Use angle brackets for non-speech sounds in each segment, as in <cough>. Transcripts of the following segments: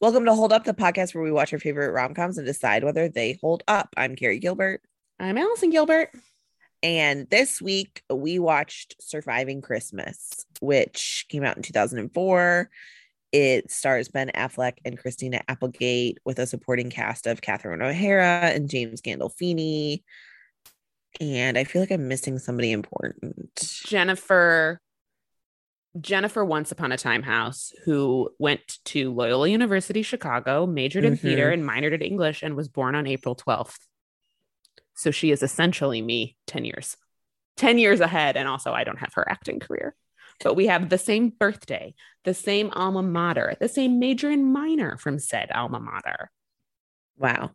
Welcome to Hold Up, the podcast where we watch our favorite rom coms and decide whether they hold up. I'm Carrie Gilbert. I'm Allison Gilbert. And this week we watched Surviving Christmas, which came out in 2004. It stars Ben Affleck and Christina Applegate with a supporting cast of Catherine O'Hara and James Gandolfini. And I feel like I'm missing somebody important. Jennifer Jennifer Once Upon a Time House, who went to Loyola University Chicago, majored in Mhm. theater and minored in English, and was born on April 12th. So she is essentially me 10 years, 10 years ahead. And also, I don't have her acting career. But we have the same birthday, the same alma mater, the same major and minor from said alma mater. Wow.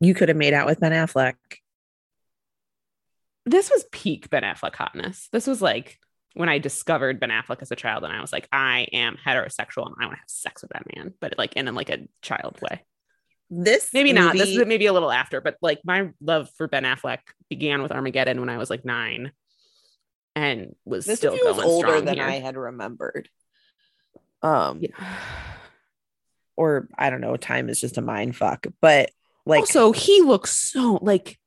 You could have made out with Ben Affleck. This was peak Ben Affleck hotness. This was like when I discovered Ben Affleck as a child, and I was like, I am heterosexual and I want to have sex with that man, but like in like a child way. This Maybe not. This is maybe a little after, but like my love for Ben Affleck began with Armageddon when I was like nine, and was this still movie was older than here. I had remembered. Um, Yeah. or I don't know, time is just a mind fuck. But like also, he looks so like,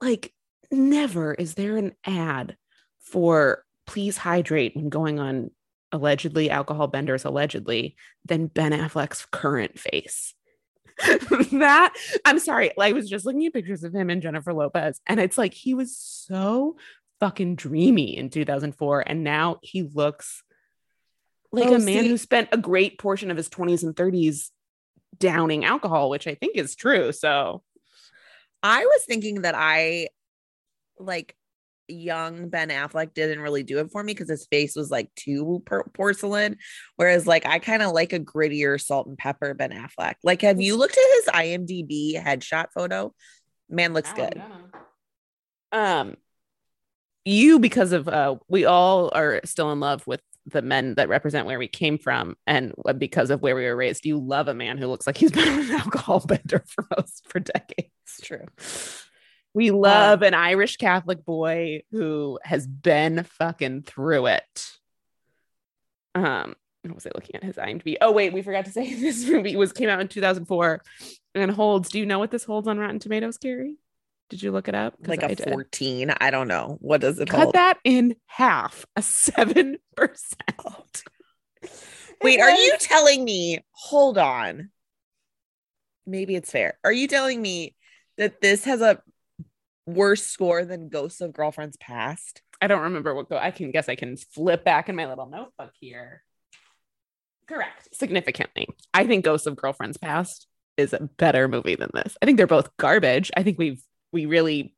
like never is there an ad for please hydrate when going on allegedly alcohol benders allegedly than Ben Affleck's current face. <laughs> that I'm sorry, I was just looking at pictures of him and Jennifer Lopez, and it's like he was so fucking dreamy in 2004, and now he looks like Oh, a man see- who spent a great portion of his 20s and 30s downing alcohol, which I think is true. So I was thinking that I like young Ben Affleck didn't really do it for me because his face was like too por- porcelain. Whereas like I kind of like a grittier salt and pepper Ben Affleck. Like, have you looked at his IMDb headshot photo? Man looks good. Um, you because of uh, we all are still in love with the men that represent where we came from, and because of where we were raised, you love a man who looks like he's been on <laughs> an alcohol bender for most for decades. It's true. We love an Irish Catholic boy who has been fucking through it. Um, what was I looking at his IMDb? Oh wait, we forgot to say <laughs> this movie was came out in 2004 and holds. Do you know what this holds on Rotten Tomatoes, Carrie? Did you look it up? Like I a did. 14. I don't know. What does it Cut hold? that in half, a seven <laughs> percent. Wait, are you telling me? Hold on. Maybe it's fair. Are you telling me that this has a worse score than Ghosts of Girlfriends Past? I don't remember what go. I can guess I can flip back in my little notebook here. Correct. Significantly. I think Ghosts of Girlfriends Past is a better movie than this. I think they're both garbage. I think we've we really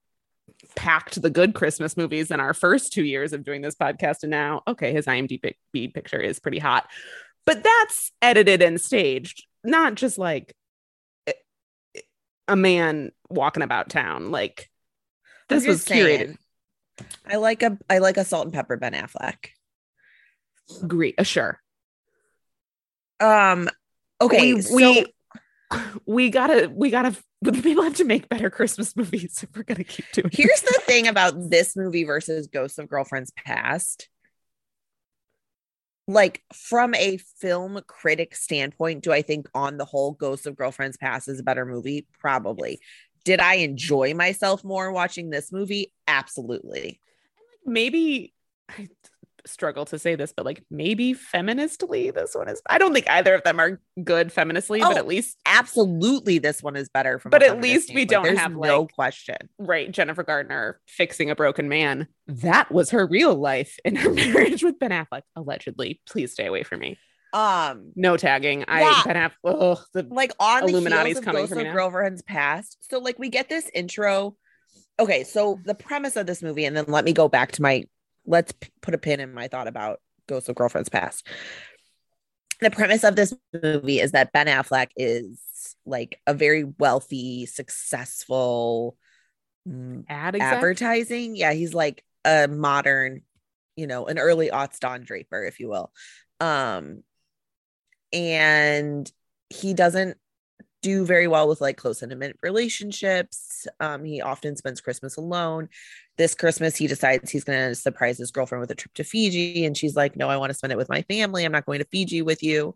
packed the good Christmas movies in our first two years of doing this podcast. And now, okay, his IMDb picture is pretty hot. But that's edited and staged, not just like eh, a man walking about town. Like this was just curated. I like a I like a salt and pepper Ben Affleck. Agree. Uh, sure. Um okay, we, so we we gotta we gotta <laughs> people have to make better christmas movies if we're gonna keep doing here's the thing about this movie versus Ghosts of Girlfriends Past. Like from a film critic standpoint, do I think on the whole Ghosts of Girlfriends Past is a better movie? Probably. Did I enjoy myself more watching this movie? Absolutely. maybe i struggle to say this but like maybe feministly this one is i don't think either of them are good feministly but Oh, at least Absolutely, this one is better. But at least we don't There's have, no like- question. right jennifer gardner fixing a broken man that was her real life in her <laughs> marriage with ben affleck allegedly please stay away from me Um, no tagging i Yeah. ben affleck oh, the like on the Illuminati's heels of coming Ghosts for me of. Girlfriends Past. So like we get this intro. Okay, so the premise of this movie, and then let me go back to my let's p- put a pin in my thought about Ghosts of Girlfriends Past. The premise of this movie is that Ben Affleck is like a very wealthy, successful ad advertising. Yeah, he's like a modern, you know, an early aughts Don Draper, if you will. Um, and he doesn't do very well with like close intimate relationships. Um, he often spends Christmas alone. This Christmas, he decides he's going to surprise his girlfriend with a trip to Fiji, and she's like, "No, I want to spend it with my family. I'm not going to Fiji with you."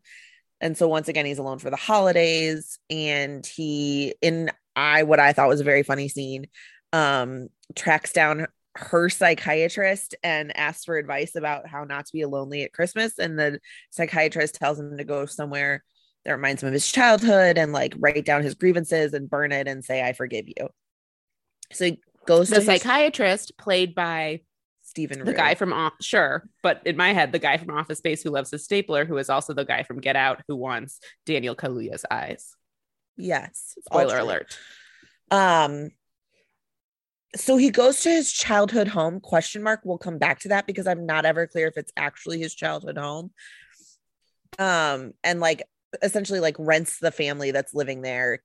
And so once again, he's alone for the holidays. And he, in I, what I thought was a very funny scene, um, tracks down her psychiatrist and asks for advice about how not to be lonely at Christmas. And the psychiatrist tells him to go somewhere that reminds him of his childhood and like write down his grievances and burn it and say, I forgive you. So he goes the to his- psychiatrist played by Stephen the guy from Off- sure, but in my head, the guy from Office Space who loves his stapler, who is also the guy from Get Out who wants Daniel Kaluuya's eyes. Yes. Spoiler alert. Um so he goes to his childhood home question mark we'll come back to that because i'm not ever clear if it's actually his childhood home um and like essentially like rents the family that's living there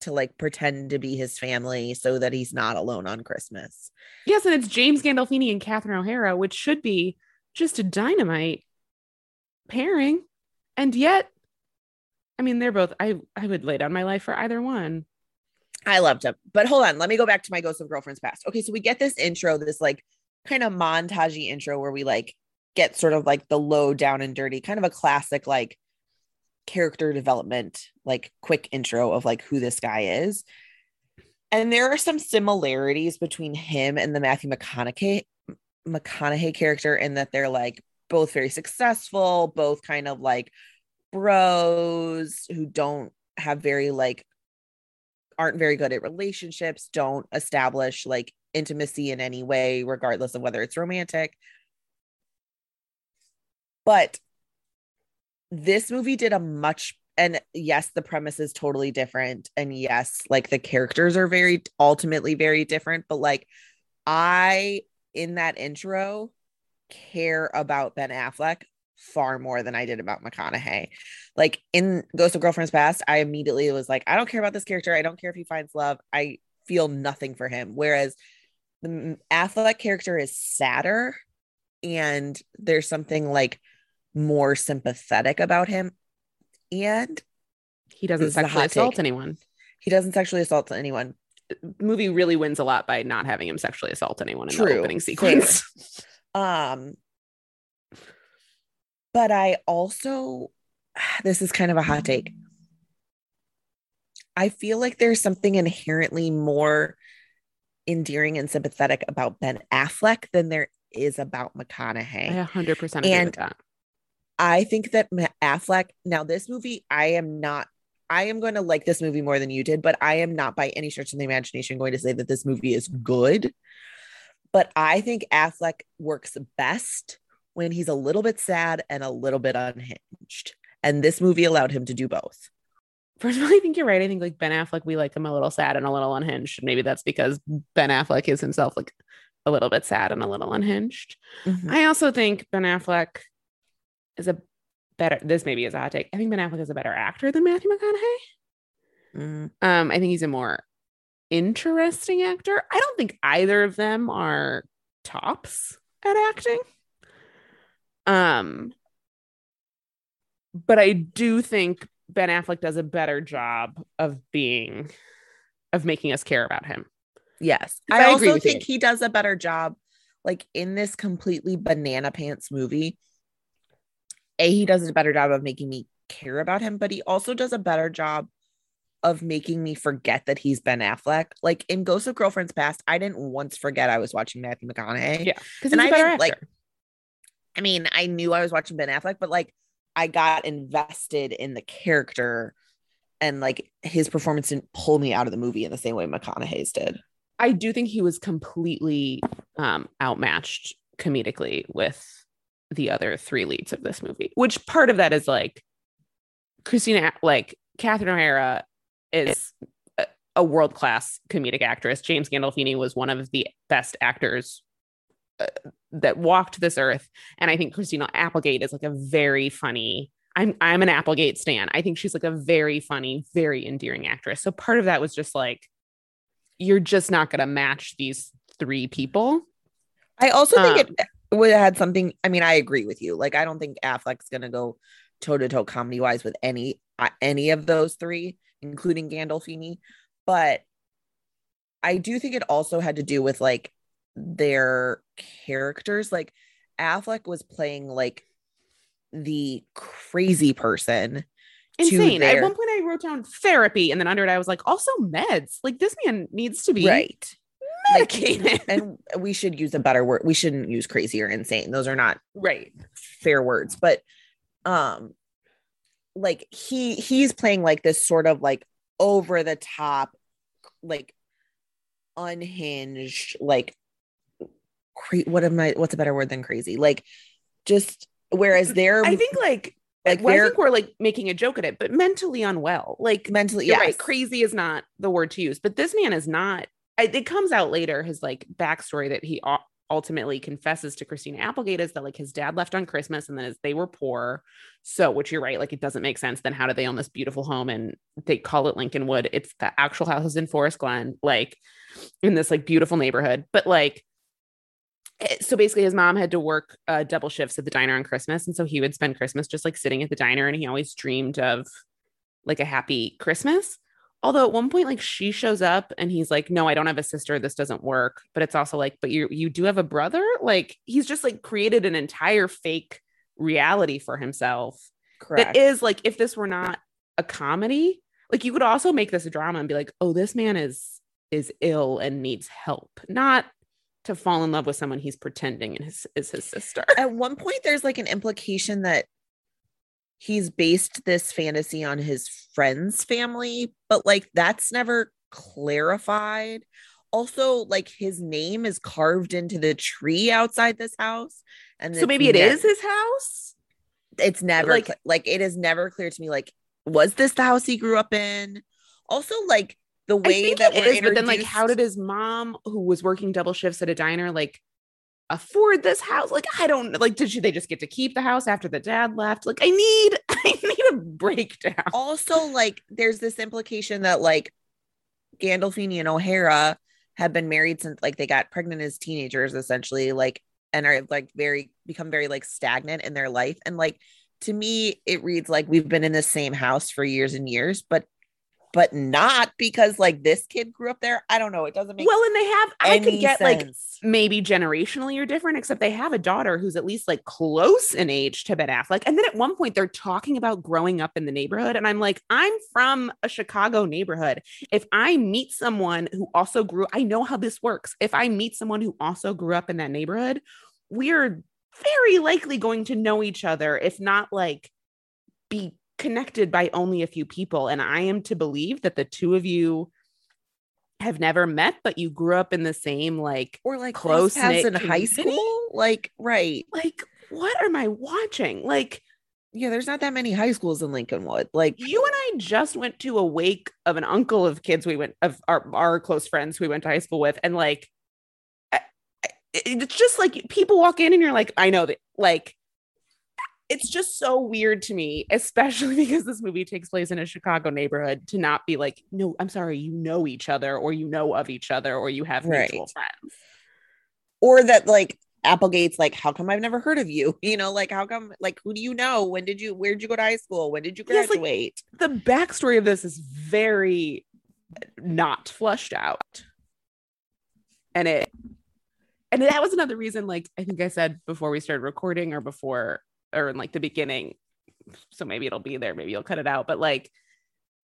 to like pretend to be his family so that he's not alone on christmas Yes, and it's James Gandolfini and Catherine O'Hara, which should be just a dynamite pairing, and yet, I mean, they're both. I I would lay down my life for either one. I loved him. But hold on, let me go back to my Ghost of Girlfriends Past. Okay, so we get this intro, this like kind of montagey intro where we like get sort of like the low down and dirty, kind of a classic like character development, like quick intro of like who this guy is. And there are some similarities between him and the Matthew McConaughey McConaughey character in that they're like both very successful, both kind of like bros who don't have very like aren't very good at relationships, don't establish like intimacy in any way, regardless of whether it's romantic. But this movie did a much, and yes, the premise is totally different. And yes, like the characters are very ultimately very different. But like, I, in that intro, care about Ben Affleck far more than I did about McConaughey. Like in Ghost of Girlfriends Past, I immediately was like, I don't care about this character. I don't care if he finds love. I feel nothing for him. Whereas the Affleck character is sadder and there's something like more sympathetic about him. And He doesn't This is a sexually assault take. anyone. he doesn't sexually assault anyone. Movie really wins a lot by not having him sexually assault anyone in the opening sequence. <laughs> Um, but I also, <sighs> this is kind of a hot take. I feel like there's something inherently more endearing and sympathetic about Ben Affleck than there is about I McConaughey. 100% agree And with that. I think that Affleck, now this movie, I am not, I am going to like this movie more than you did, but I am not by any stretch of the imagination going to say that this movie is good. But I think Affleck works best when he's a little bit sad and a little bit unhinged. And this movie allowed him to do both. First of all, I think you're right. I think like Ben Affleck, we like him a little sad and a little unhinged. Maybe that's because Ben Affleck is himself like a little bit sad and a little unhinged. I also think Ben Affleck is a better. This maybe is a hot take. I think Ben Affleck is a better actor than Matthew McConaughey. Mm. Um, I think he's a more interesting actor. I don't think either of them are tops at acting. Um, but I do think Ben Affleck does a better job of being of making us care about him. Yes. I I, also with you. think he does a better job. Like in this completely banana pants movie, A, he does a better job of making me care about him, but he also does a better job of making me forget that he's Ben Affleck. Like in Ghost of Girlfriends Past, I didn't once forget I was watching Matthew McConaughey. Yeah, because better didn't, actor. like, I mean, I knew I was watching Ben Affleck, but like I got invested in the character and like his performance didn't pull me out of the movie in the same way McConaughey's did. I do think he was completely um, outmatched comedically with the other three leads of this movie. Which part of that is like Christina, like Catherine O'Hara is a- world class comedic actress. James Gandolfini was one of the best actors uh, that walked this earth, and I think Christina Applegate is like a very funny. I'm I'm an Applegate stan. I think she's like a very funny, very endearing actress. So part of that was just like you're just not going to match these three people. I also think Um, it would have had something. I mean, I agree with you. Like, I don't think Affleck's gonna go toe to toe comedy wise with any uh, any of those three, including Gandolfini. But I do think it also had to do with like their characters. Like Affleck was playing like the crazy person, insane. At one point, I wrote down therapy, and then under it, I was like, also meds. Like this man needs to be right. Like, medicated. and we should use a better word. We shouldn't use crazy or insane. Those are not right. fair words, but um like he he's playing like this sort of like over the top like unhinged like cra- what am I what's a better word than crazy? Like just whereas mm-hmm. they're I think like like well, I think we're like making a joke at it, but mentally unwell. Like mentally yeah right. Crazy is not the word to use, but this man is not. I, it comes out later his like backstory that he ultimately confesses to Christina Applegate is that like his dad left on Christmas and then as they were poor. So, which you're right, like it doesn't make sense. Then how do they own this beautiful home and they call it Lincolnwood? It's the actual house is in Forest Glen, like in this like beautiful neighborhood. But like, so basically his mom had to work uh, double shifts at the diner on Christmas. And so he would spend Christmas just like sitting at the diner and he always dreamed of like a happy Christmas. Although at one point, like she shows up and he's like, No, I don't have a sister. This doesn't work. But it's also like, but you you do have a brother? Like he's just like created an entire fake reality for himself correct that is like if this were not a comedy, like you could also make this a drama and be like, oh, this man is is ill and needs help, not to fall in love with someone he's pretending is, is his sister. <laughs> at one point there's like an implication that he's based this fantasy on his friend's family but like that's never clarified also like his name is carved into the tree outside this house and So maybe it ne- is his house. it's never like- like like it is never clear to me like was this the house he grew up in also like the way that it we're is, but then like how did his mom, who was working double shifts at a diner, like afford this house? Like I don't like. Did she, they just get to keep the house after the dad left? Like I need, <laughs> I need a breakdown. also like there's this implication that like Gandolfini and O'Hara have been married since like they got pregnant as teenagers essentially like and are like very become very like stagnant in their life and like to me it reads like we've been in the same house for years and years but but not because like this kid grew up there I don't know it doesn't make Well, and they have. I could get like maybe generationally you're different, except they have a daughter who's at least like close in age to Ben Affleck. And then at one point they're talking about growing up in the neighborhood. And I'm like, I'm from a Chicago neighborhood. If I meet someone who also grew, I know how this works. If I meet someone who also grew up in that neighborhood, we're very likely going to know each other, if not like be connected by only a few people. And I am to believe that the two of you have never met, but you grew up in the same like or like close paths in high school like right like what am I watching? Like yeah there's not that many high schools in Lincolnwood like you and I just went to a wake of an uncle of kids we went of our our close friends who we went to high school with, and like I- I- it's just like people walk in and you're like, I know that like it's just so weird to me, especially <laughs> because this movie takes place in a Chicago neighborhood, to not be like, no, I'm sorry, you know each other, or you know of each other, or you have Right. mutual friends. or that like Applegate's like, how come I've never heard of you? <laughs> You know, like how come like who do you know? When did you where did you go to high school? When did you Yes, like- graduate? the backstory of this is very not flushed out and it and that was another reason like i think i said before we started recording or before or in like the beginning so maybe it'll be there maybe you'll cut it out but like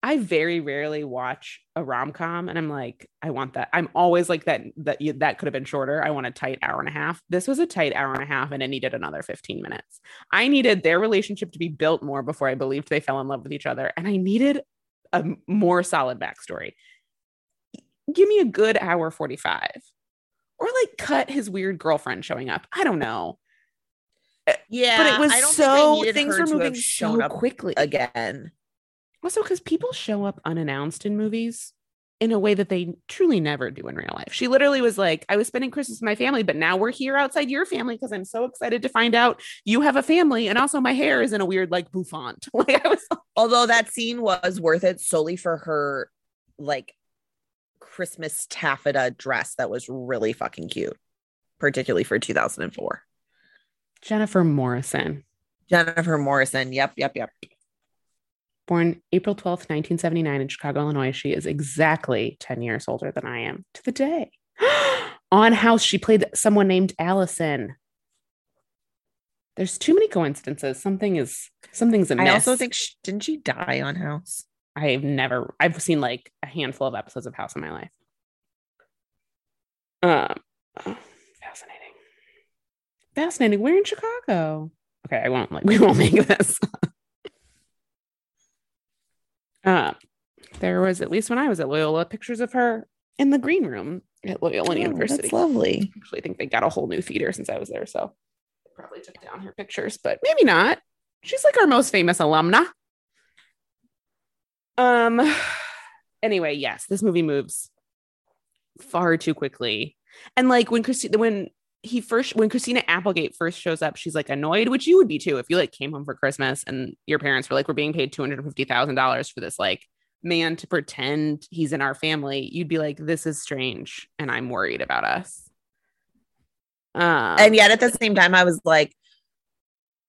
i very rarely watch a rom-com and i'm like i want that. I'm always like that that that could have been shorter. I want a tight hour and a half. This was a tight hour and a half and it needed another 15 minutes. I needed their relationship to be built more before i believed they fell in love with each other and i needed a more solid backstory. Give me a good hour 45 or like cut his weird girlfriend showing up. I don't know Yeah, but it was I don't think I so things were moving so quickly again. also because people show up unannounced in movies in a way that they truly never do in real life. She literally was like, I was spending Christmas with my family, but now we're here outside your family because I'm so excited to find out you have a family. And also my hair is in a weird like bouffant. <laughs> Like I was Although that scene was worth it solely for her like Christmas taffeta dress that was really fucking cute, particularly for 2004. Jennifer Morrison, Jennifer Morrison. Yep, yep, yep. born April 12th, 1979 in Chicago, Illinois. She is exactly 10 years older than I am to the day. <gasps> On House, she played someone named Allison. There's too many coincidences. Something is something's amiss. I also think she, didn't she die on House? I've never I've seen like a handful of episodes of House in my life. Um. Fascinating. We're in Chicago. Okay, I won't like <laughs> we won't make this. uh there was at least when I was at Loyola pictures of her in the green room at Loyola Oh, University. That's lovely. Actually, I think they got a whole new theater since I was there, so they probably took down her pictures, but maybe not. She's like our most famous alumna. Um. <sighs> Anyway, yes, this movie moves far too quickly, and like when Christina, when he first, when Christina Applegate first shows up, she's like annoyed, which you would be too if you like came home for Christmas and your parents were like, "We're being paid two hundred fifty thousand dollars for this like man to pretend he's in our family." You'd be like, "This is strange," and I'm worried about us. Um, and yet at the same time, I was like,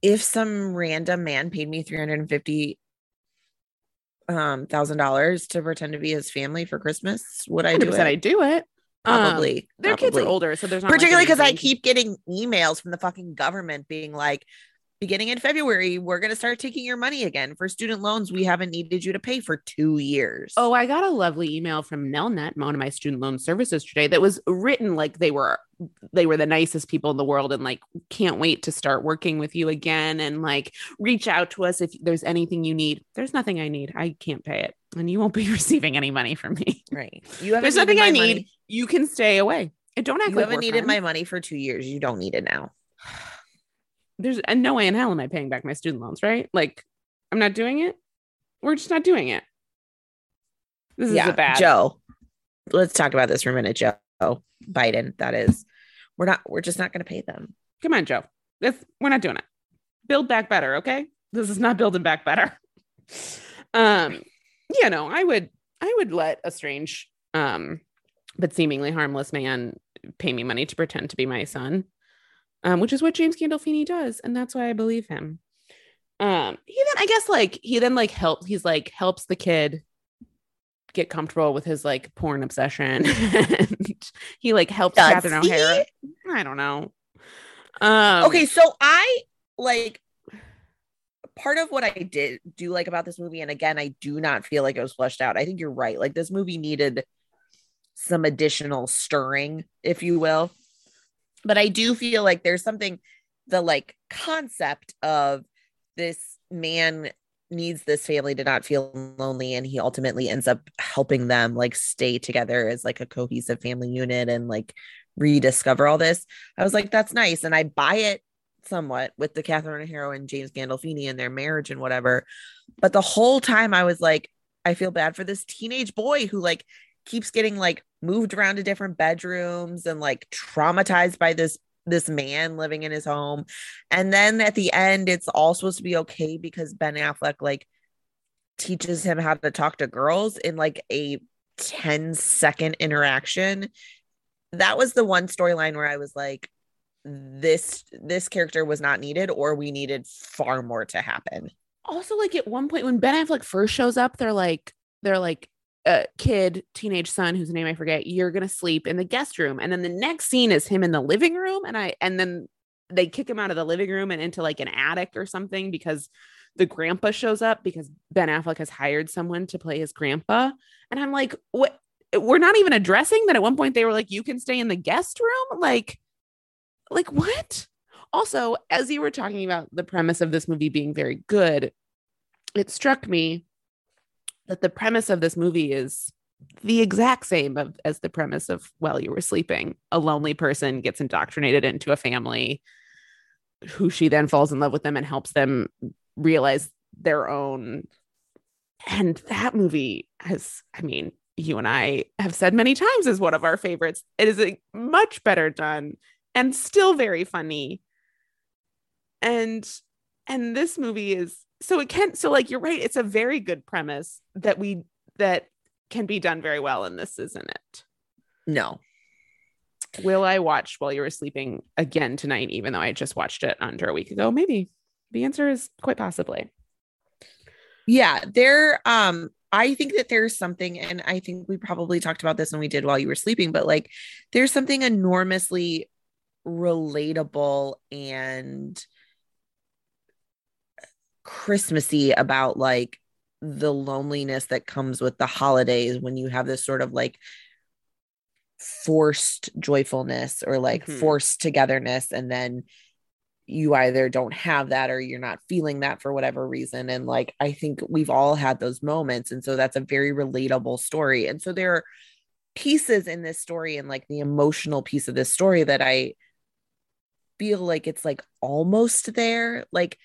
if some random man paid me three hundred and fifty um thousand dollars to pretend to be his family for Christmas, would I do it? I do it. Um, Probably. their kids are older, so there's not particularly because I keep getting emails from the fucking government being like, beginning in February, we're gonna start taking your money again for student loans we haven't needed you to pay for two years. Oh, I got a lovely email from Nelnet, one of my student loan services today, that was written like they were they were the nicest people in the world and like can't wait to start working with you again and like reach out to us if there's anything you need. There's nothing I need. I can't pay it, and you won't be <laughs> receiving any money from me. right. You There's nothing I my need. money- You can stay away. And don't act You like haven't needed my money for two years. You don't need it now. <sighs> There's and no way in hell am I paying back my student loans, right? Like I'm not doing it. We're just not doing it. This is a bad. Joe. Let's talk about this for a minute, Joe Biden. That is, we're not. We're just not going to pay them. Come on, Joe. This we're not doing it. Build back better, okay? This is not building back better. <laughs> Um, you know, I would I would let a strange um but seemingly harmless man pay me money to pretend to be my son. Um, which is what James Gandolfini does, and that's why I believe him. Um, he then I guess like he then like help he's like helps the kid get comfortable with his like porn obsession. <laughs> and he like helps Does Catherine? O'Hara. I don't know. Um okay, so I like part of what I did do like about this movie, and again, I do not feel like it was fleshed out. I think you're right. Like this movie needed some additional stirring, if you will. But I do feel like there's something the like concept of this man needs this family to not feel lonely and he ultimately ends up helping them like stay together as like a cohesive family unit and like rediscover all this. I was like, that's nice. And I buy it somewhat with the Catherine O'Hara and James Gandolfini and their marriage and whatever. But the whole time I was like, I feel bad for this teenage boy who like keeps getting like moved around to different bedrooms and like traumatized by this this man living in his home. And then at the end, it's all supposed to be okay because Ben Affleck like teaches him how to talk to girls in like a 10 second interaction. That was the one storyline where I was like, this this character was not needed, or we needed far more to happen. also like at one point when Ben Affleck first shows up, they're like, they're like, a kid, teenage son whose name I forget, you're gonna sleep in the guest room. And then the next scene is him in the living room. And I and then they kick him out of the living room and into like an attic or something because the grandpa shows up because Ben Affleck has hired someone to play his grandpa. And I'm like, what we're not even addressing that at one point they were like, you can stay in the guest room. Like, like what? Also, as you were talking about the premise of this movie being very good, it struck me that the premise of this movie is the exact same of, as the premise of While You Were Sleeping. A lonely person gets indoctrinated into a family who she then falls in love with them and helps them realize their own. And that movie has, I mean, you and I have said many times is one of our favorites. It is a much better done and still very funny. And and this movie is so it can so like you're right it's a very good premise that we that can be done very well and this isn't it No, will i watch while you were sleeping again tonight even though i just watched it under a week ago maybe the answer is quite possibly yeah, there. Um, I think that there's something, and I think we probably talked about this when we did while you were sleeping, but like, there's something enormously relatable and Christmassy about like the loneliness that comes with the holidays when you have this sort of like forced joyfulness or like Mhm. forced togetherness and then you either don't have that or you're not feeling that for whatever reason and like i think we've all had those moments and so that's a very relatable story and so there are pieces in this story and like the emotional piece of this story that i feel like it's like almost there like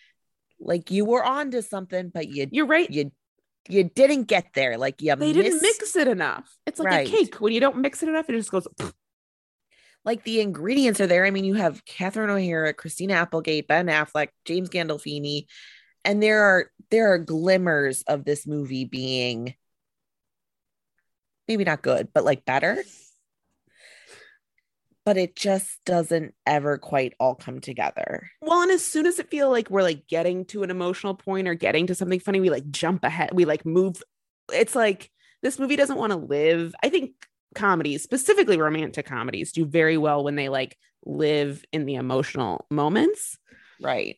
like you were on to something but you You're right. you you didn't get there like you They didn't mix it enough. It's like Right. a cake. When you don't mix it enough, it just goes. like the ingredients are there. I mean, you have Catherine O'Hara, Christina Applegate, Ben Affleck, James Gandolfini, and there are there are glimmers of this movie being maybe not good, but like better. But it just doesn't ever quite all come together. Well, and as soon as it feel like we're like getting to an emotional point or getting to something funny, we like jump ahead. We like move. It's like this movie doesn't want to live. I think comedies, specifically romantic comedies, do very well when they like live in the emotional moments. Right.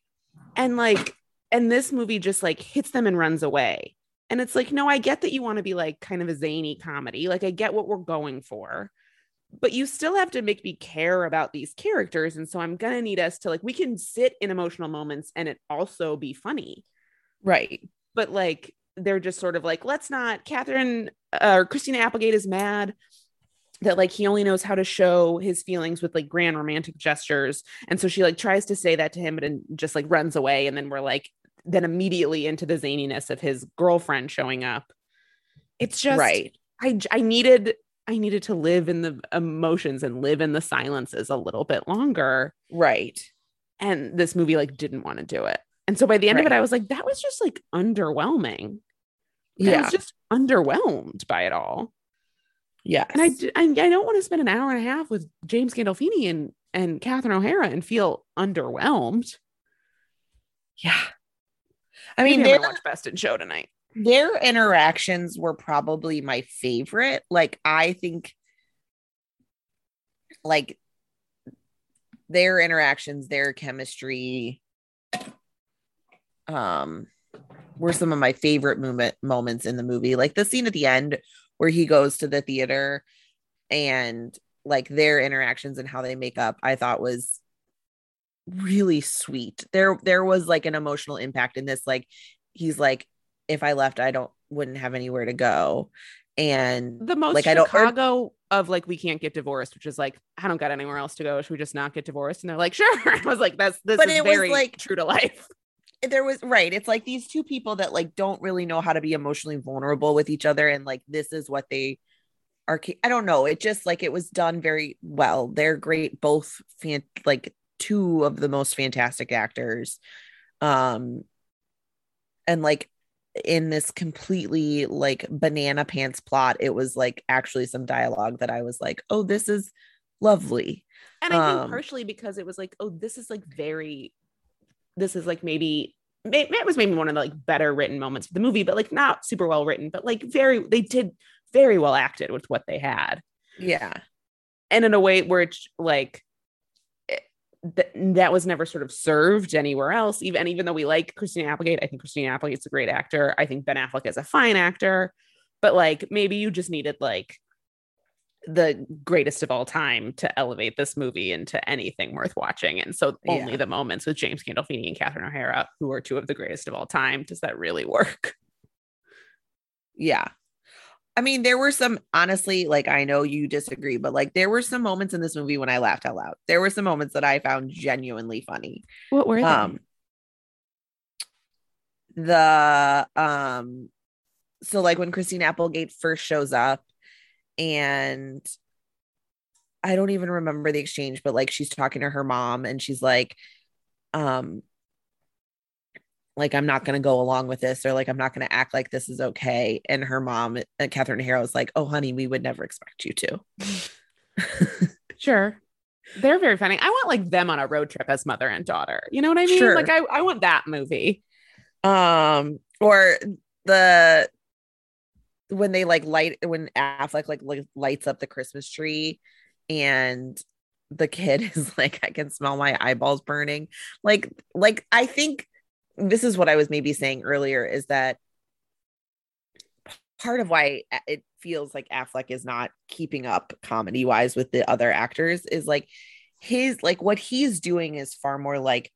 And like, and this movie just like hits them and runs away. And it's like, no, I get that you want to be like kind of a zany comedy. Like, I get what we're going for, but you still have to make me care about these characters. And so I'm going to need us to like, we can sit in emotional moments and it also be funny. Right. But like, they're just sort of like, let's not, Catherine uh, or Christina Applegate is mad that like he only knows how to show his feelings with like grand romantic gestures. And so she like tries to say that to him, but then just like runs away. And then we're like, then immediately into the zaniness of his girlfriend showing up. It's just right. i i needed I needed to live in the emotions and live in the silences a little bit longer. Right. And this movie like didn't want to do it. And so by the end of it, I was like, that was just like underwhelming. Yeah. I was just underwhelmed by it all. Yeah. And I, I don't want to spend an hour and a half with James Gandolfini and, and Catherine O'Hara and feel underwhelmed. yeah. I I mean, I'm gonna watch Best in Show tonight. Their interactions were probably my favorite. Like, I think, like, their interactions, their chemistry, um, were some of my favorite moment moments in the movie. Like the scene at the end where he goes to the theater and like their interactions and how they make up, I thought was really sweet. There there was like an emotional impact in this like he's like if I left I don't wouldn't have anywhere to go. And The most Like, I don't- or- of like we can't get divorced, which is like I don't got anywhere else to go. Should we just not get divorced? And they're like, <laughs> sure. I was like, that's this But is it was, very like- true to life. <laughs> there was right it's like these two people that like don't really know how to be emotionally vulnerable with each other and like this is what they are i don't know it just like it was done very well they're great both fan like two of the most fantastic actors um and like in this completely like banana pants plot it was like actually some dialogue that i was like oh this is lovely. And I think Um, partially because it was like, oh, this is like very, this is like maybe it was maybe one of the like better written moments of the movie, but like not super well written, but like very they did very well acted with what they had, yeah. And in a way where it's like th- that was never sort of served anywhere else. Even and even though we like Christina Applegate, I think Christina Applegate's a great actor. I think Ben Affleck is a fine actor, but like maybe you just needed like the greatest of all time to elevate this movie into anything worth watching. And so only Yeah. the moments with James Gandolfini and Catherine O'Hara, who are two of the greatest of all time, does that really work? Yeah. I mean, there were some, honestly, like I know you disagree, but like there were some moments in this movie when I laughed out loud. There were some moments that I found genuinely funny. What were Um, the, um, so like when Christine Applegate first shows up and I don't even remember the exchange, but like she's talking to her mom and she's like, um, like I'm not gonna go along with this, or like I'm not gonna act like this is okay. And her mom, uh, Catherine O'Hara, was like, "Oh, honey, we would never expect you to." <laughs> Sure. They're very funny. I want like them on a road trip as mother and daughter. You know what I mean? Sure. Like I, I want that movie. um, or the when they like light when Affleck like, like lights up the Christmas tree, and the kid <laughs> is like, "I can smell my eyeballs burning." Like, like I think this is what I was maybe saying earlier is that part of why it feels like Affleck is not keeping up comedy wise with the other actors is like his like what he's doing is far more like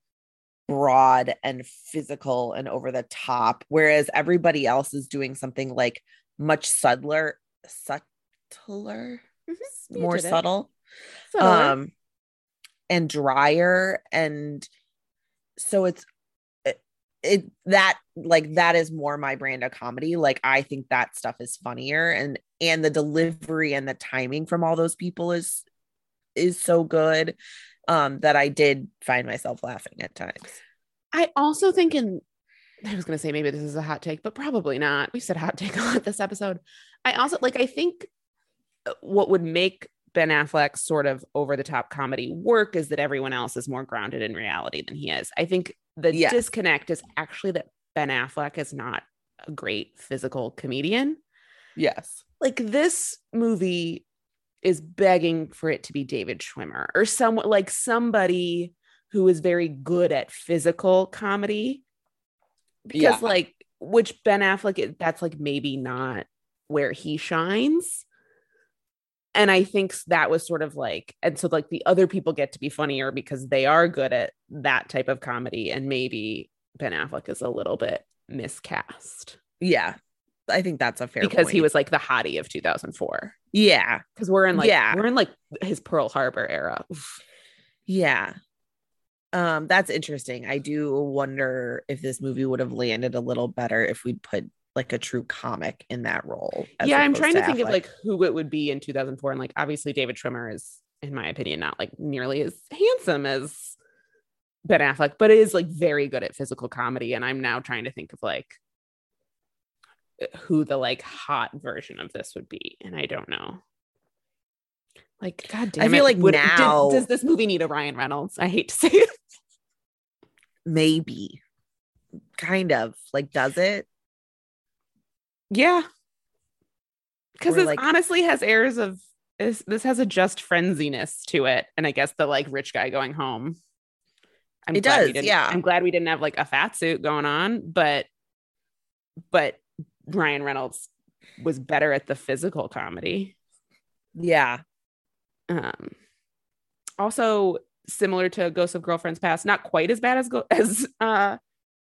broad and physical and over the top whereas everybody else is doing something like much subtler subtler? Mm-hmm. more subtle? Um and drier and so it's it, that like that is more my brand of comedy like i think that stuff is funnier and and the delivery and the timing from all those people is is so good um that i did find myself laughing at times I also think in I was gonna say maybe this is a hot take, but probably not. We said hot take a lot this episode. I also like I think what would make Ben Affleck's sort of over the top comedy work is that everyone else is more grounded in reality than he is. I think the Yes. disconnect is actually that Ben Affleck is not a great physical comedian. yes Like this movie is begging for it to be David Schwimmer or someone like somebody who is very good at physical comedy. Because Yeah. like which Ben Affleck that's like maybe not where he shines. And I think that was sort of like and so like the other people get to be funnier because they are good at that type of comedy and maybe Ben Affleck is a little bit miscast yeah i think that's a fair because he was like the hottie of 2004 yeah because we're in like Yeah. we're in like his Pearl Harbor era. Oof. Yeah. Um, that's interesting. I do wonder if this movie would have landed a little better if we'd put like a true comic in that role. Yeah, I'm trying to, think of like who it would be in 2004, and like obviously David Schwimmer is, in my opinion, not like nearly as handsome as Ben Affleck, but is like very good at physical comedy. And I'm now trying to think of like eh, who the like hot version of this would be, and I don't know. Like, god damn I feel it, like would- did- now- does this movie need a Ryan Reynolds? I hate to say it. maybe kind of like does it? Yeah. Because this like- honestly has airs of this, this has a just frenziness to it. And I guess the like rich guy going home. I'm It glad we does, didn't- yeah. I'm glad we didn't have like a fat suit going on, but but Ryan Reynolds was better at the physical comedy. Yeah. Um also similar to Ghosts of Girlfriends Past, not quite as bad as go- <laughs> as uh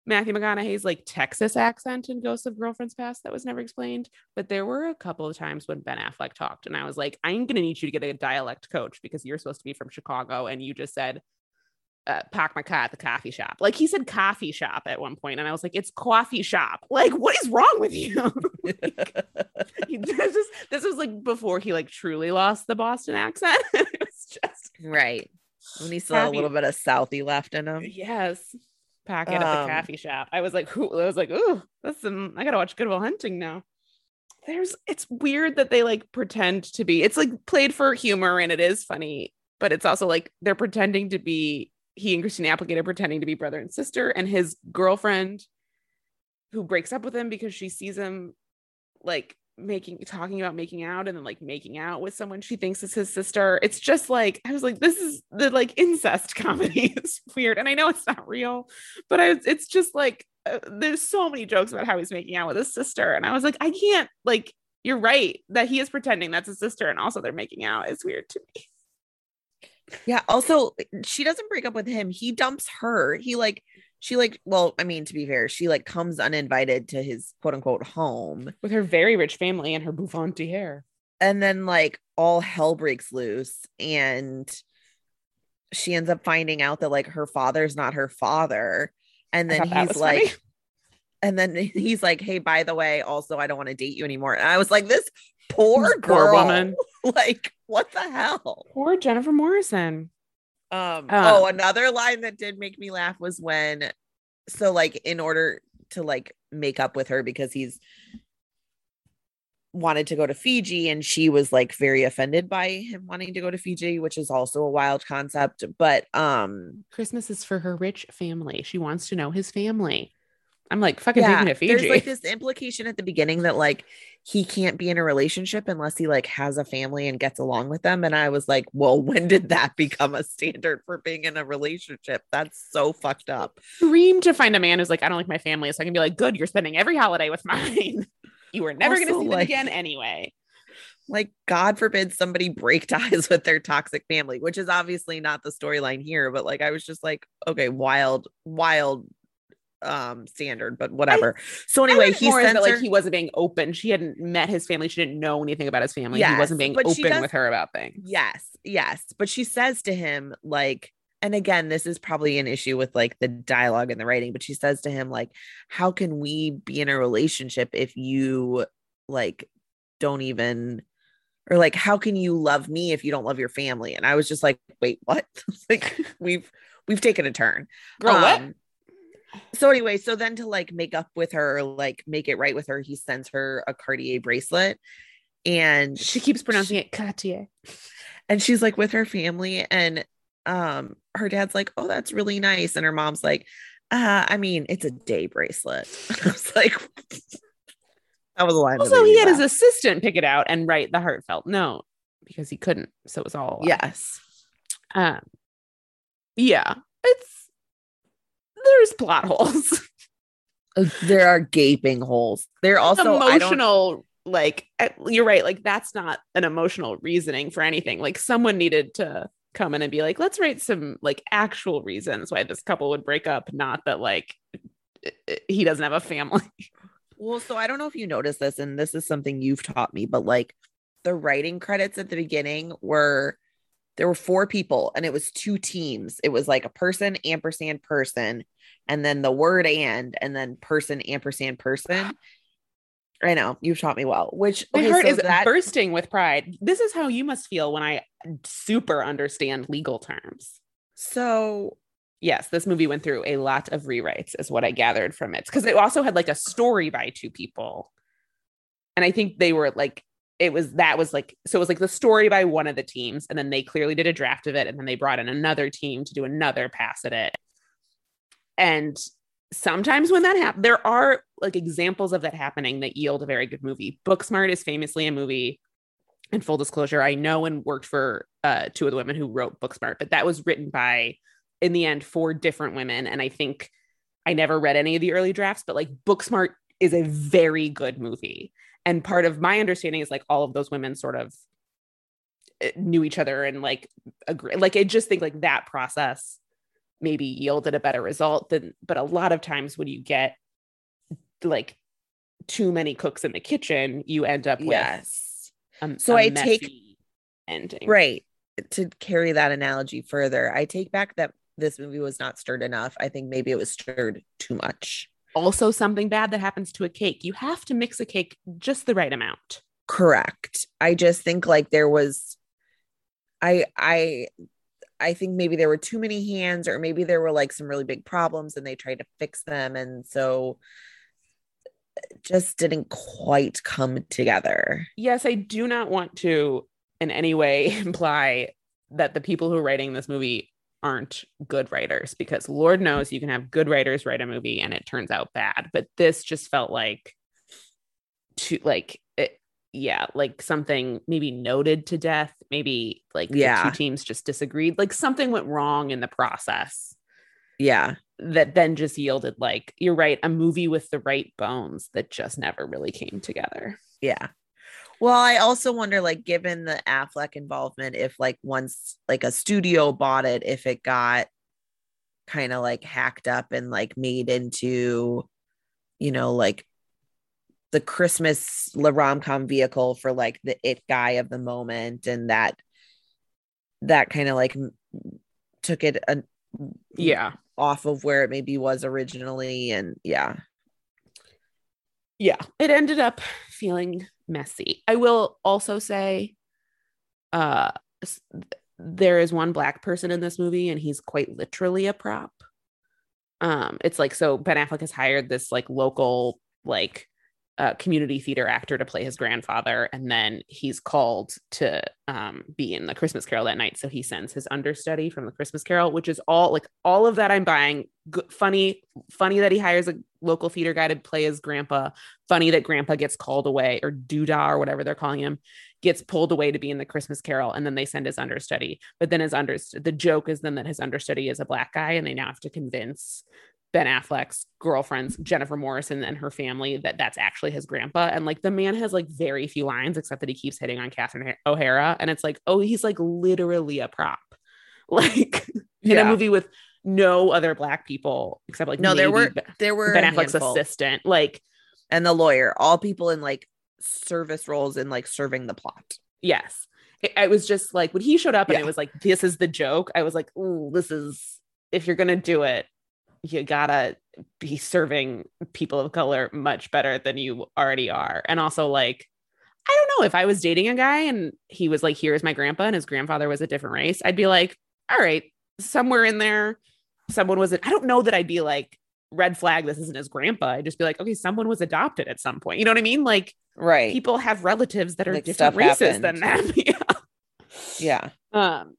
Matthew McConaughey's like Texas accent in Ghosts of Girlfriends Past that was never explained. But there were a couple of times when Ben Affleck talked, and I was like, I'm gonna need you to get a dialect coach because you're supposed to be from Chicago, and you just said uh, park my car at the coffee shop. Like he said coffee shop at one point, and I was like, it's coffee shop. <laughs> Like, what is wrong with you? <laughs> He- <laughs> this, is, this was like before he like truly lost the Boston accent. it was just right. When he still had a little bit of Southie left in him. yes. Packet at Um, the coffee shop. I was like, who I was like, ooh, that's some I gotta watch Good Will Hunting now. There's it's weird that they like pretend to be it's like played for humor and it is funny, but it's also like they're pretending to be he and Christina Applegate are pretending to be brother and sister, and his girlfriend who breaks up with him because she sees him like making talking about making out and then like making out with someone she thinks is his sister. It's just like I was like, this is the like incest <laughs> comedy. it's weird, and I know it's not real, but I, it's just like uh, there's so many jokes about how he's making out with his sister, and I was like, I can't like. You're right that he is pretending that's his sister, and also they're making out. It's weird to me. Yeah. Also, she doesn't break up with him. He dumps her. He like she like well, I mean, to be fair, she like comes uninvited to his quote unquote home. With her very rich family and her bouffanty hair. and then like all hell breaks loose and she ends up finding out that like her father's not her father and then he's like funny. and then <laughs> he's like hey by the way also i don't want to date you anymore and i was like this poor Poor girl woman. <laughs> like what the hell Poor Jennifer Morrison. Um Um, oh another line that did make me laugh was when so like in order to like make up with her because he's wanted to go to Fiji and she was like very offended by him wanting to go to Fiji which is also a wild concept but um Christmas is for her rich family. She wants to know his family. I'm like fucking yeah, taking to there's like this implication at the beginning that like he can't be in a relationship unless he like has a family and gets along with them. And I was like, well, when did that <laughs> become a standard for being in a relationship? That's so fucked up. Dream to find a man who's like, I don't like my family, so I can be like, good, you're spending every holiday with mine. <laughs> you were never gonna see them like- again anyway. Like, God forbid somebody break <laughs> ties with their toxic family, which is obviously not the storyline here. But like, I was just like, okay, wild, wild um standard but whatever so anyway he more that, like he wasn't being open. She hadn't met his family. She didn't know anything about his family. he wasn't being open does- with her about things. Yes, yes. But she says to him, like, and again, this is probably an issue with like the dialogue and the writing, but she says to him, like, how can we be in a relationship if you like don't even or like how can you love me if you don't love your family? And I was just like, wait, what? <laughs> like we've we've taken a turn. Girl, what? So anyway, so then to like make up with her, like make it right with her, he sends her a Cartier bracelet. And She keeps pronouncing it Cartier. and she's like with her family and um her dad's like oh that's really nice and her mom's like uh i mean it's a day bracelet <laughs> i was like <laughs> that was a line Also, he had his assistant pick it out and write the heartfelt note because he couldn't. So it was all yes Um, yeah, it's there's plot holes. <laughs> There are gaping holes they're also emotional. Like uh, you're right. Like that's not an emotional reasoning for anything. Like someone needed to come in and be like, let's write some like actual reasons why this couple would break up. Not that like i- i- he doesn't have a family. <laughs> well so i don't know if you noticed this and this is something you've taught me but like the writing credits at the beginning were there were four people and it was two teams it was like a person ampersand person and then the word and and then person ampersand person <sighs> i know you've taught me well which My okay, heart so is that bursting with pride. This is how you must feel when I super understand legal terms. so Yes, this movie went through a lot of rewrites, is what I gathered from it. Because it also had like a story by two people. And I think they were like, it was that was like, so it was like the story by one of the teams. And then they clearly did a draft of it. And then they brought in another team to do another pass at it. And sometimes when that happens, there are like examples of that happening that yield a very good movie. Booksmart is famously a movie. And full disclosure, I know and worked for uh, two of the women who wrote Booksmart, but that was written by, in the end, four different women. And I think I never read any of the early drafts, but like Booksmart is a very good movie. And part of my understanding is like all of those women sort of eh, knew each other and like agree. Like I just think like that process maybe yielded a better result than, but a lot of times when you get like too many cooks in the kitchen, you end up with yes a, So a I take- ending. right to carry that analogy further i take back that this movie was not stirred enough i think maybe it was stirred too much Also, something bad that happens to a cake. You have to mix a cake just the right amount. correct i just think like there was i i i think maybe there were too many hands or maybe there were like some really big problems and they tried to fix them and so just didn't quite come together Yes, I do not want to in any way <laughs> imply that the people who are writing this movie aren't good writers because Lord knows you can have good writers write a movie and it turns out bad. But this just felt like to like it, yeah, like something maybe noted to death, maybe like the Yeah. two teams just disagreed, like something went wrong in the process. yeah that then just yielded like you're right a movie with the right bones that just never really came together yeah well i also wonder like given the affleck involvement if like once like a studio bought it if it got kind of like hacked up and like made into you know like the christmas la rom-com vehicle for like the it guy of the moment and that that kind of like took it a, yeah. off of where it maybe was originally and yeah. Yeah it ended up feeling messy. I will also say uh there is one black person in this movie and he's quite literally a prop. Um it's like so ben affleck has hired this like local like a community theater actor to play his grandfather and then he's called to um, be in the christmas carol that night. So he sends his understudy from the christmas carol which is all like all of that i'm buying. Funny funny that he hires a local theater guy to play his grandpa. Funny that grandpa gets called away or doodah or whatever they're calling him gets pulled away to be in the christmas carol and then they send his understudy. But then his understudy the joke is then that his understudy is a black guy and they now have to convince Ben Affleck's girlfriends, Jennifer Morrison and her family, that that's actually his grandpa. And like the man has like very few lines, except that he keeps hitting on Catherine O'Hara. And it's like, oh, he's like literally a prop. <laughs> Like in Yeah. a movie with no other black people except like No, there were there were Ben Affleck's handful. assistant. Like, and the lawyer, all people in like service roles in like serving the plot. yes. It, I was just like when he showed up and Yeah. it was like, this is the joke. I was like, oh, this is if you're gonna do it, you gotta be serving people of color much better than you already are. And also, like, I don't know if I was dating a guy and he was like, here's my grandpa, and his grandfather was a different race, I'd be like, all right, somewhere in there, someone was, I don't know that I'd be like, red flag, this isn't his grandpa. I'd just be like, okay, someone was adopted at some point. You know what I mean? Like, Right. people have relatives that are Like, different races than happened. them. <laughs> yeah. yeah. Um,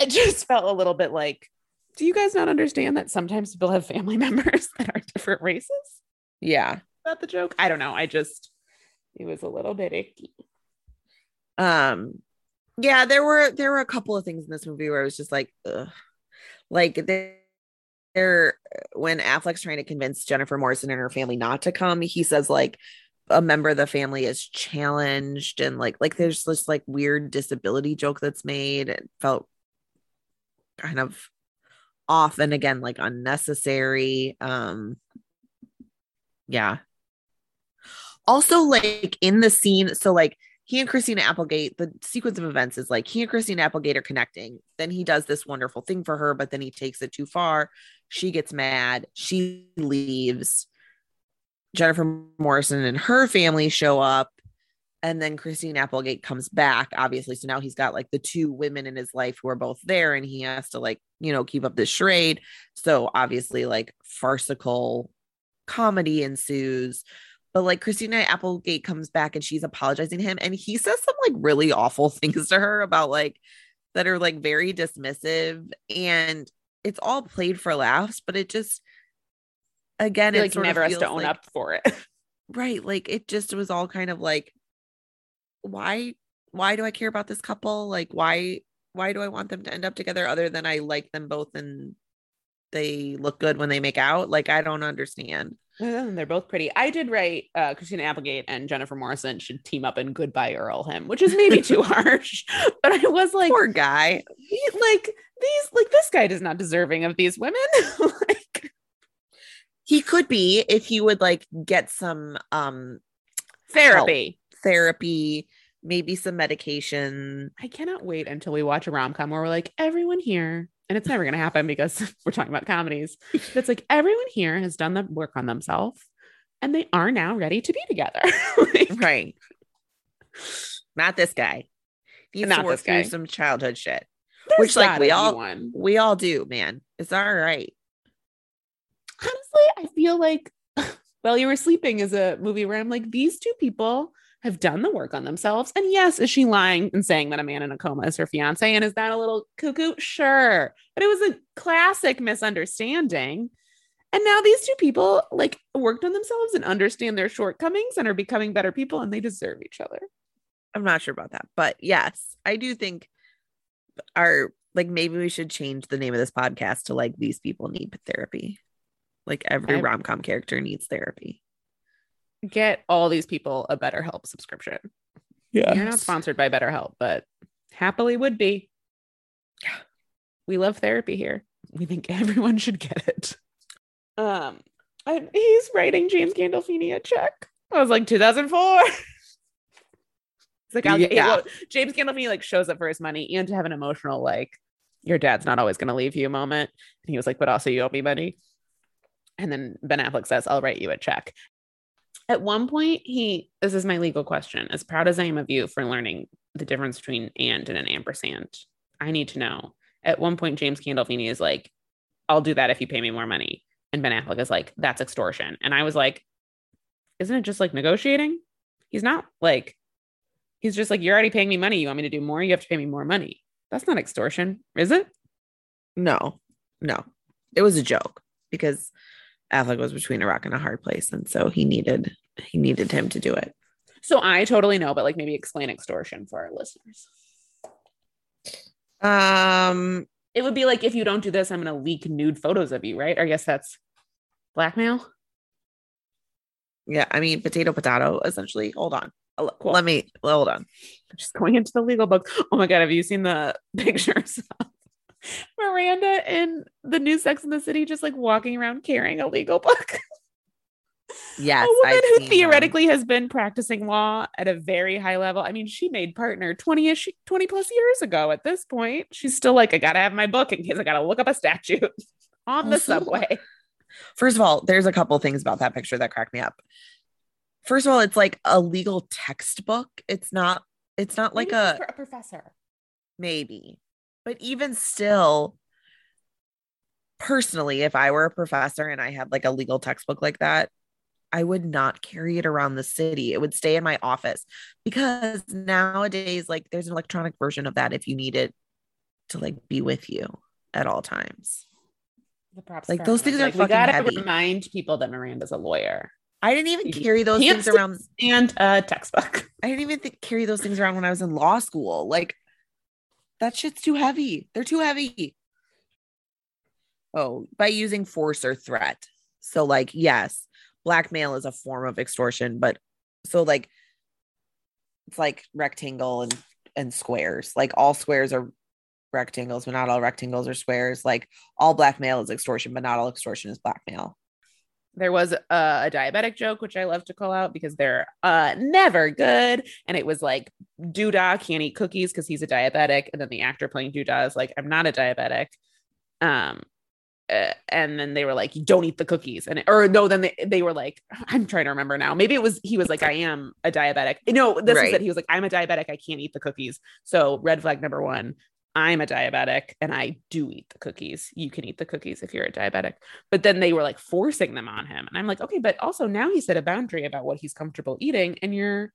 it just felt a little bit like, do you guys not understand that sometimes people have family <laughs> members that are different races? Yeah. Is that the joke? I don't know. I just, it was a little bit icky. Um yeah, there were there were a couple of things in this movie where I was just like, ugh. like there, there when Affleck's trying to convince Jennifer Morrison and her family not to come, he says like a member of the family is challenged and like like there's this like weird disability joke that's made. It felt kind of off and again like unnecessary. Um yeah. Also, like in the scene, so like he and Christina Applegate, the sequence of events is like he and Christina Applegate are connecting. Then he does this wonderful thing for her, but then he takes it too far. She gets mad. She leaves. Jennifer Morrison and her family show up. And then Christina Applegate comes back, obviously. So now he's got like the two women in his life who are both there, and he has to like, you know, keep up this charade. So obviously, like farcical comedy ensues. But like Christina Applegate comes back and she's apologizing to him, and he says some like really awful <laughs> things to her about like that are like very dismissive, and it's all played for laughs, but it just again, it like never has to own like- up for it. <laughs> right like it just was all kind of like why why do i care about this couple like why why do i want them to end up together other than i like them both and they look good when they make out like i don't understand And They're both pretty. I did write uh, Christina Applegate and Jennifer Morrison should team up in Goodbye Earl him, which is maybe too <laughs> harsh. But I was like, poor guy he- like these, like this guy is not deserving of these women. <laughs> like, he could be if he would like get some um therapy. Therapy maybe some medication I cannot wait until we watch a rom com where we're like, everyone here, and it's never going to happen because <laughs> we're talking about comedies. It's like everyone here has done the work on themselves and they are now ready to be together. <laughs> Like, right not this guy needs Not this guy. through some childhood shit there's Which, like, we all- we all do man it's all right honestly, I feel like <laughs> While You Were Sleeping is a movie where I'm like, these two people have done the work on themselves. And yes, is she lying and saying that a man in a coma is her fiance? And is that a little cuckoo? Sure. But it was a classic misunderstanding. And now these two people like worked on themselves and understand their shortcomings and are becoming better people and they deserve each other. I'm not sure about that, but yes, I do think our like maybe we should change the name of this podcast to like these people need therapy. Like every rom com character needs therapy. Get all these people a BetterHelp subscription. Yeah. You're not sponsored by BetterHelp, but happily would be. Yeah. We love therapy here. We think everyone should get it. Um, and he's writing James Gandolfini a check. I was like 2004. <laughs> It's like I'll Yeah. well, James Gandolfini like shows up for his money and to have an emotional like your dad's not always going to leave you moment. And he was like, but also you owe me money. And then Ben Affleck says, I'll write you a check. At one point, he, this is my legal question. As proud as I am of you for learning the difference between and and an ampersand, I need to know. At one point, James Gandolfini is like, I'll do that if you pay me more money. And Ben Affleck is like, that's extortion. And I was like, isn't it just like negotiating? He's not like, he's just like, you're already paying me money. You want me to do more? You have to pay me more money. That's not extortion, is it? No, no, it was a joke because Affleck was between a rock and a hard place, and so he needed he needed him to do it. So I totally know, but like maybe explain extortion for our listeners. Um, It would be like if you don't do this, I'm going to leak nude photos of you, right? I guess that's blackmail. yeah, I mean, potato, potato. Essentially, hold on. Cool. Let me hold on. Just going into the legal book. Oh my god, have you seen the <laughs> pictures of <laughs> Miranda in the new Sex and the City, just like walking around carrying a legal book? <laughs> Yes, a woman I've who theoretically has been practicing law at a very high level. I mean, she made partner 20 ish, 20 plus years ago at this point. She's still like, I gotta have my book in case I gotta look up a statute <laughs> on the subway. First of all, there's a couple things about that picture that crack me up. First of all, it's like a legal textbook. It's not. It's not like a a professor. maybe, but even still, personally, if I were a professor and I had like a legal textbook like that, I would not carry it around the city. It would stay in my office because nowadays, like, there's an electronic version of that if you need it to like be with you at all times. The props Like, those things are Like, we gotta heavy. remind people that Miranda's a lawyer I didn't even carry those things around. and a textbook. I didn't even think, carry those things around when I was in law school. Like that shit's too heavy. They're too heavy. Oh, by using force or threat. So like yes, blackmail is a form of extortion, but so like it's like rectangle and and squares. Like all squares are rectangles, but not all rectangles are squares. Like all blackmail is extortion, but not all extortion is blackmail. There was a, a diabetic joke, which I love to call out because they're uh, never good. And it was like, Duda can't eat cookies because he's a diabetic. And then the actor playing Duda is like, I'm not a diabetic. Um, uh, and then they were like, you don't eat the cookies. And or no, then they, they were like, I'm trying to remember now. Maybe it was he was like, I am a diabetic. No, this Right. was it. He was like, I'm a diabetic. I can't eat the cookies. So red flag number one. I'm a diabetic and I do eat the cookies. You can eat the cookies if you're a diabetic. But then they were like forcing them on him. And I'm like, okay, but also now he set a boundary about what he's comfortable eating. And you're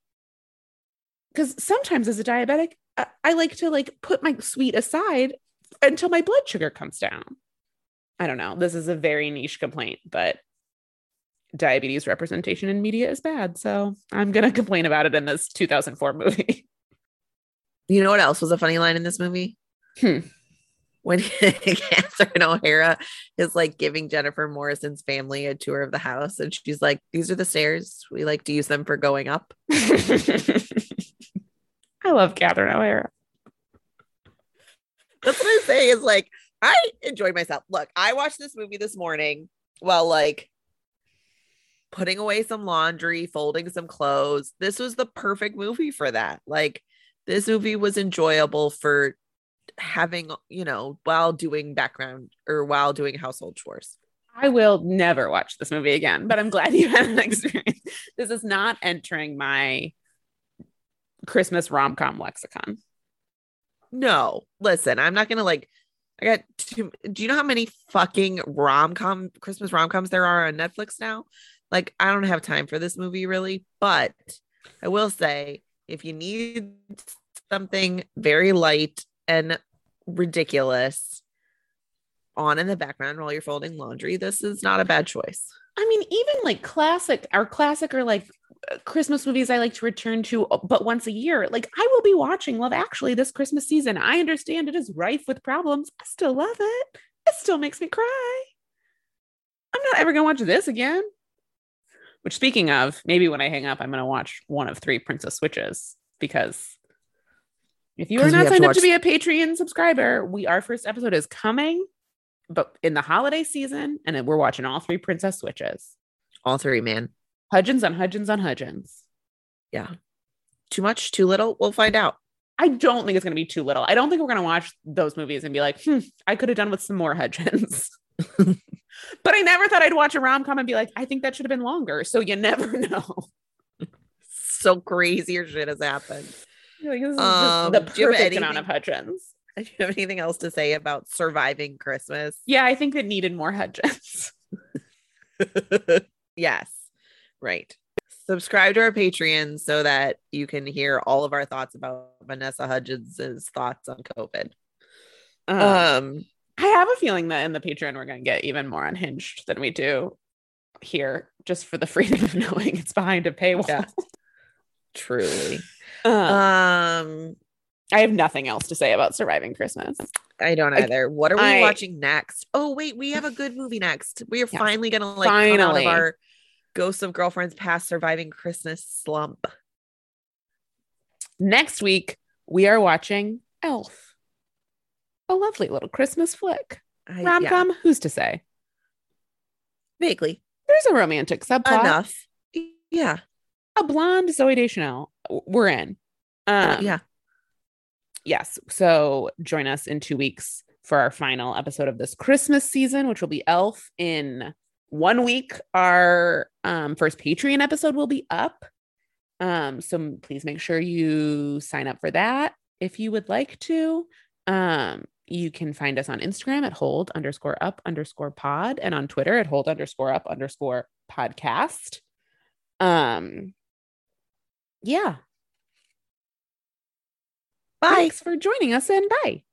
because sometimes as a diabetic, I, I like to like put my sweet aside until my blood sugar comes down. I don't know. This is a very niche complaint, but diabetes representation in media is bad. So I'm going <laughs> to complain about it in this 2004 movie. You know what else was a funny line in this movie? Hmm. When <laughs> Catherine O'Hara is like giving Jennifer Morrison's family a tour of the house, and she's like, "These are the stairs. We like to use them for going up." <laughs> I love Catherine O'Hara. That's what I'm saying. Is like I enjoyed myself. Look, I watched this movie this morning while like putting away some laundry, folding some clothes. This was the perfect movie for that. Like this movie was enjoyable for having, you know, while doing background or while doing household chores. I will never watch this movie again, but I'm glad <laughs> you had an experience. This is not entering my Christmas rom com lexicon. No, listen, I'm not gonna like. I got two. Do you know how many fucking rom com Christmas rom coms there are on Netflix now? Like, I don't have time for this movie really, but I will say if you need something very light and ridiculous on in the background while you're folding laundry, this is not a bad choice. I mean, even like classic, our classic or like Christmas movies I like to return to, uh, but once a year. Like I will be watching Love Actually this Christmas season. I understand it is rife with problems. I still love it. It still makes me cry. I'm not ever gonna watch this again. Which, speaking of, maybe when I hang up, I'm gonna watch one of three Princess Switches because if you are not signed up to be a Patreon subscriber, we our first episode is coming, but in the holiday season, and we're watching all three Princess Switches. All three, man. Hudgens on Hudgens on Hudgens. Yeah. Too much, too little? We'll find out. I don't think it's going to be too little. I don't think we're going to watch those movies and be like, hmm, I could have done with some more Hudgens. <laughs> but I never thought I'd watch a rom com and be like, I think that should have been longer. So you never <laughs> know. So crazier shit has happened. Like, this is Um, just the do you have perfect amount anything- of Hudgens. <laughs> Do you have anything else to say about surviving Christmas? Yeah, I think it needed more Hudgens. <laughs> yes. Right. subscribe to our Patreon so that you can hear all of our thoughts about Vanessa Hudgens' thoughts on COVID. Um, Um, I have a feeling that in the Patreon we're going to get even more unhinged than we do here, just for the freedom of <laughs> knowing it's behind a paywall. Yeah. truly. Um, Um, I have nothing else to say about surviving Christmas. I don't I- either. what are we I- watching next? Oh, wait, we have a good movie next. We are Yes. finally gonna like come out Finally. of our Ghosts of Girlfriends Past Surviving Christmas slump. Next week we are watching Elf, a lovely little Christmas flick I, rom yeah, com. Who's to say? vaguely There's a romantic subplot. enough. Yeah, A blonde Zooey Deschanel. We're in. Um, yeah. yes. So join us in two weeks for our final episode of this Christmas season, which will be Elf. In one week, our um, first Patreon episode will be up. Um, so please make sure you sign up for that if you would like to. Um, you can find us on Instagram at hold underscore up underscore pod and on Twitter at hold underscore up underscore podcast. Um, yeah. Bye. Thanks for joining us and bye.